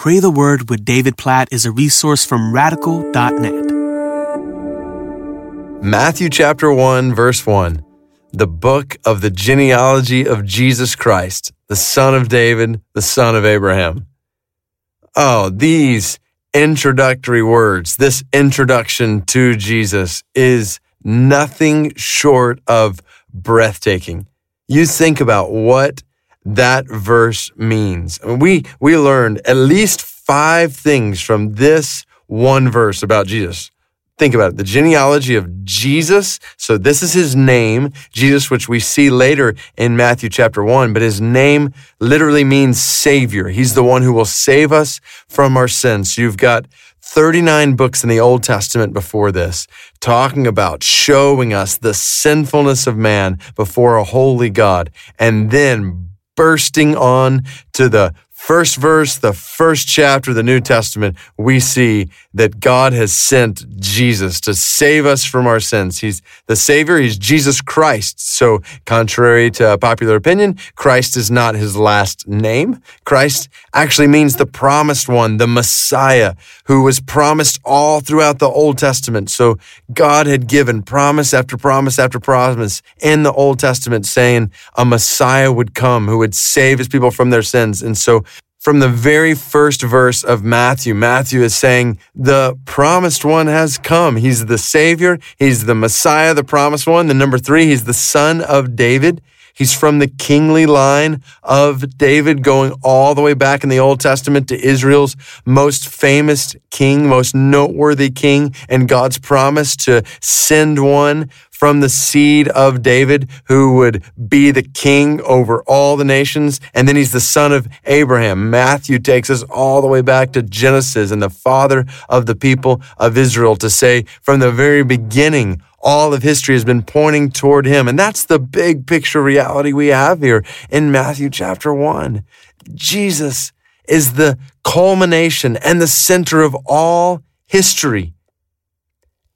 Pray the Word with David Platt is a resource from radical.net. Matthew chapter 1, verse 1, the book of the genealogy of Jesus Christ, the son of David, the son of Abraham. Oh, these introductory words, this introduction to Jesus is nothing short of breathtaking. You think about what that verse means. We, we learned at least five things from this one verse about Jesus. Think about it. The genealogy of Jesus. So this is his name, Jesus, which we see later in Matthew chapter one, but his name literally means savior. He's the one who will save us from our sins. So you've got 39 books in the Old Testament before this, talking about showing us the sinfulness of man before a holy God. And then bursting on to the first verse, the first chapter of the New Testament, we see that God has sent Jesus to save us from our sins. He's the Savior. He's Jesus Christ. So, contrary to popular opinion, Christ is not his last name. Christ actually means the promised one, the Messiah, who was promised all throughout the Old Testament. So, God had given promise after promise after promise in the Old Testament saying a Messiah would come who would save his people from their sins. And so, from the very first verse of Matthew, Matthew is saying, the promised one has come. He's the Savior. He's the Messiah, the promised one. The number three, he's the son of David. He's from the kingly line of David, going all the way back in the Old Testament to Israel's most famous king, most noteworthy king, and God's promise to send one from the seed of David who would be the king over all the nations. And then he's the son of Abraham. Matthew takes us all the way back to Genesis and the father of the people of Israel to say from the very beginning, all of history has been pointing toward him. And that's the big picture reality we have here in Matthew chapter one. Jesus is the culmination and the center of all history.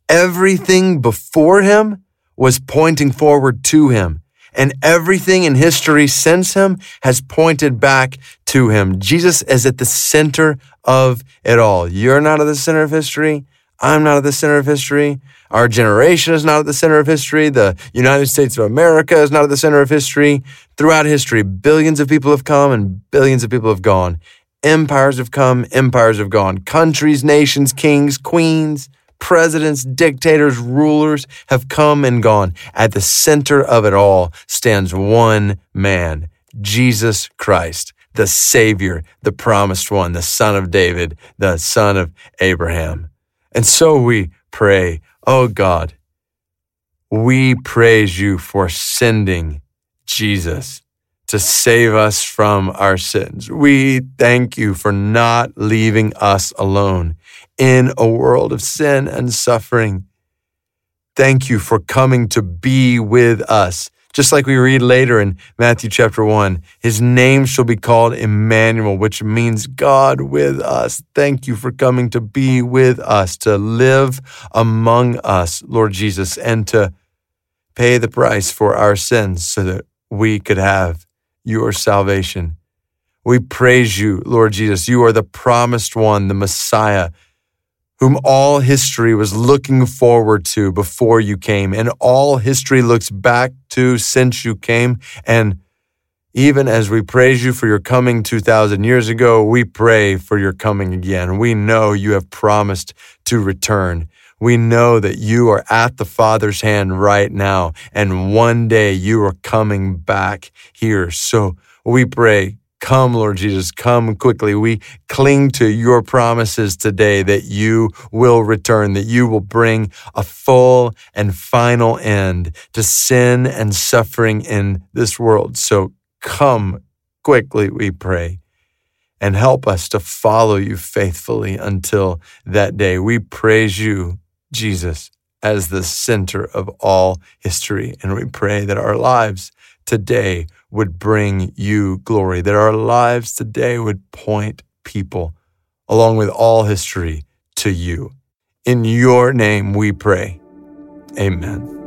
Everything before him was pointing forward to him. And everything in history since him has pointed back to him. Jesus is at the center of it all. You're not at the center of history. I'm not at the center of history. Our generation is not at the center of history. The United States of America is not at the center of history. Throughout history, billions of people have come and billions of people have gone. Empires have come, empires have gone. Countries, nations, kings, queens, presidents, dictators, rulers have come and gone. At the center of it all stands one man, Jesus Christ, the Savior, the promised one, the Son of David, the Son of Abraham. And so we pray, oh God, we praise you for sending Jesus to save us from our sins. We thank you for not leaving us alone in a world of sin and suffering. Thank you for coming to be with us. Just like we read later in Matthew chapter 1, his name shall be called Emmanuel, which means God with us. Thank you for coming to be with us, to live among us, Lord Jesus, and to pay the price for our sins so that we could have your salvation. We praise you, Lord Jesus. You are the promised one, the Messiah, whom all history was looking forward to before you came, and all history looks back to since you came. And even as we praise you for your coming 2,000 years ago, we pray for your coming again. We know you have promised to return. We know that you are at the Father's hand right now, and one day you are coming back here. So we pray, Come, Lord Jesus, come quickly. We cling to your promises today that you will return, that you will bring a full and final end to sin and suffering in this world. So come quickly, we pray, and help us to follow you faithfully until that day. We praise you Jesus as the center of all history. And we pray that our lives today would bring you glory, that our lives today would point people, along with all history, to you. In your name we pray. Amen.